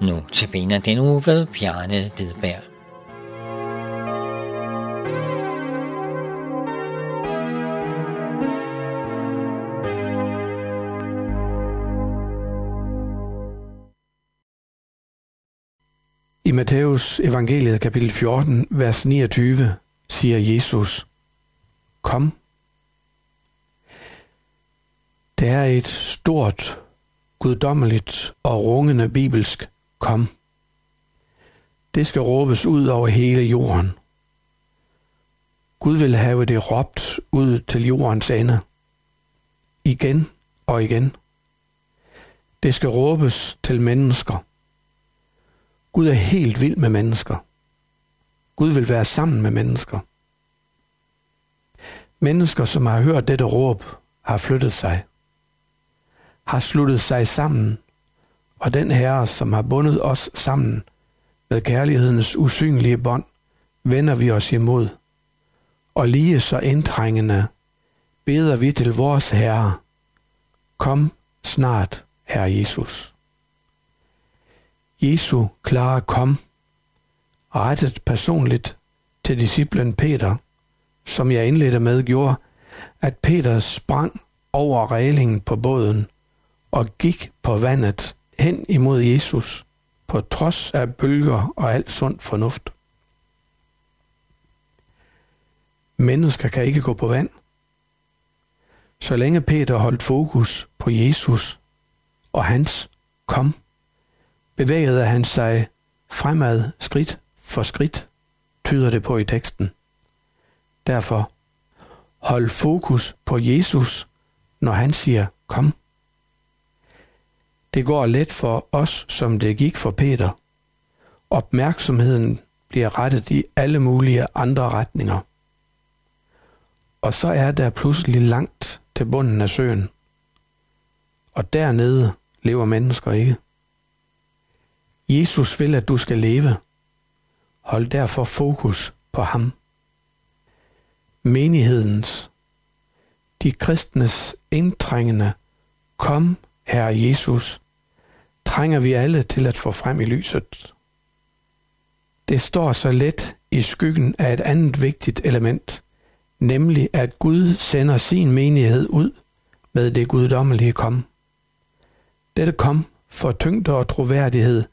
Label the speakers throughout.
Speaker 1: Notabene den uge ved Bjarne Hvidberg.
Speaker 2: I Matthæus evangeliet kapitel 14, vers 29, siger Jesus, Kom. Det er et stort, guddommeligt og rungende bibelsk kom. Det skal råbes ud over hele jorden. Gud vil have det råbt ud til jordens ende. Igen og igen. Det skal råbes til mennesker. Gud er helt vild med mennesker. Gud vil være sammen med mennesker. Mennesker, som har hørt dette råb, har flyttet sig, har sluttet sig sammen, og den Herre, som har bundet os sammen med kærlighedens usynlige bånd, vender vi os imod, og lige så indtrængende beder vi til vores Herre, kom snart, Herre Jesus. Jesu klare kom, rettet personligt til disciplen Peter, som jeg indledte med, gjorde, at Peter sprang over reglingen på båden og gik på vandet hen imod Jesus, på trods af bølger og alt sund fornuft. Mennesker kan ikke gå på vand. Så længe Peter holdt fokus på Jesus og hans kom, bevægede han sig fremad skridt for skridt, tyder det på i teksten. Derfor, hold fokus på Jesus, når han siger kom. Det går let for os, som det gik for Peter. Opmærksomheden bliver rettet i alle mulige andre retninger. Og så er der pludselig langt til bunden af søen. Og dernede lever mennesker ikke. Jesus vil, at du skal leve. Hold derfor fokus på ham. Menighedens, de kristnes indtrængende, kom, Herre Jesus, trænger vi alle til at få frem i lyset. Det står så let i skyggen af et andet vigtigt element, nemlig at Gud sender sin menighed ud med det guddommelige kom. Dette kom for tyngde og troværdighed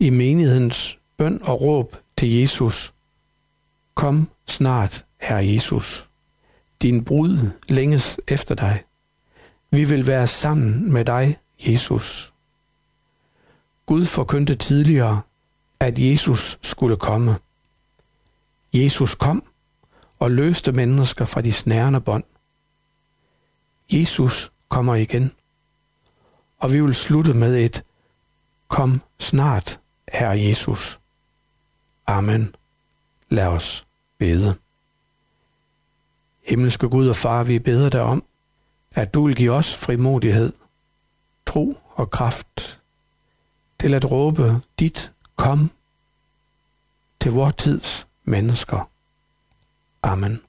Speaker 2: i menighedens bøn og råb til Jesus. Kom snart, Herre Jesus. Din brud længes efter dig. Vi vil være sammen med dig, Jesus. Gud forkyndte tidligere, at Jesus skulle komme. Jesus kom og løste mennesker fra de snærende bånd. Jesus kommer igen, og vi vil slutte med et Kom snart, Herre Jesus. Amen. Lad os bede. Himmelske Gud og Far, vi beder dig om, at du vil give os frimodighed, tro og kraft til at råbe dit kom til vor tids mennesker. Amen.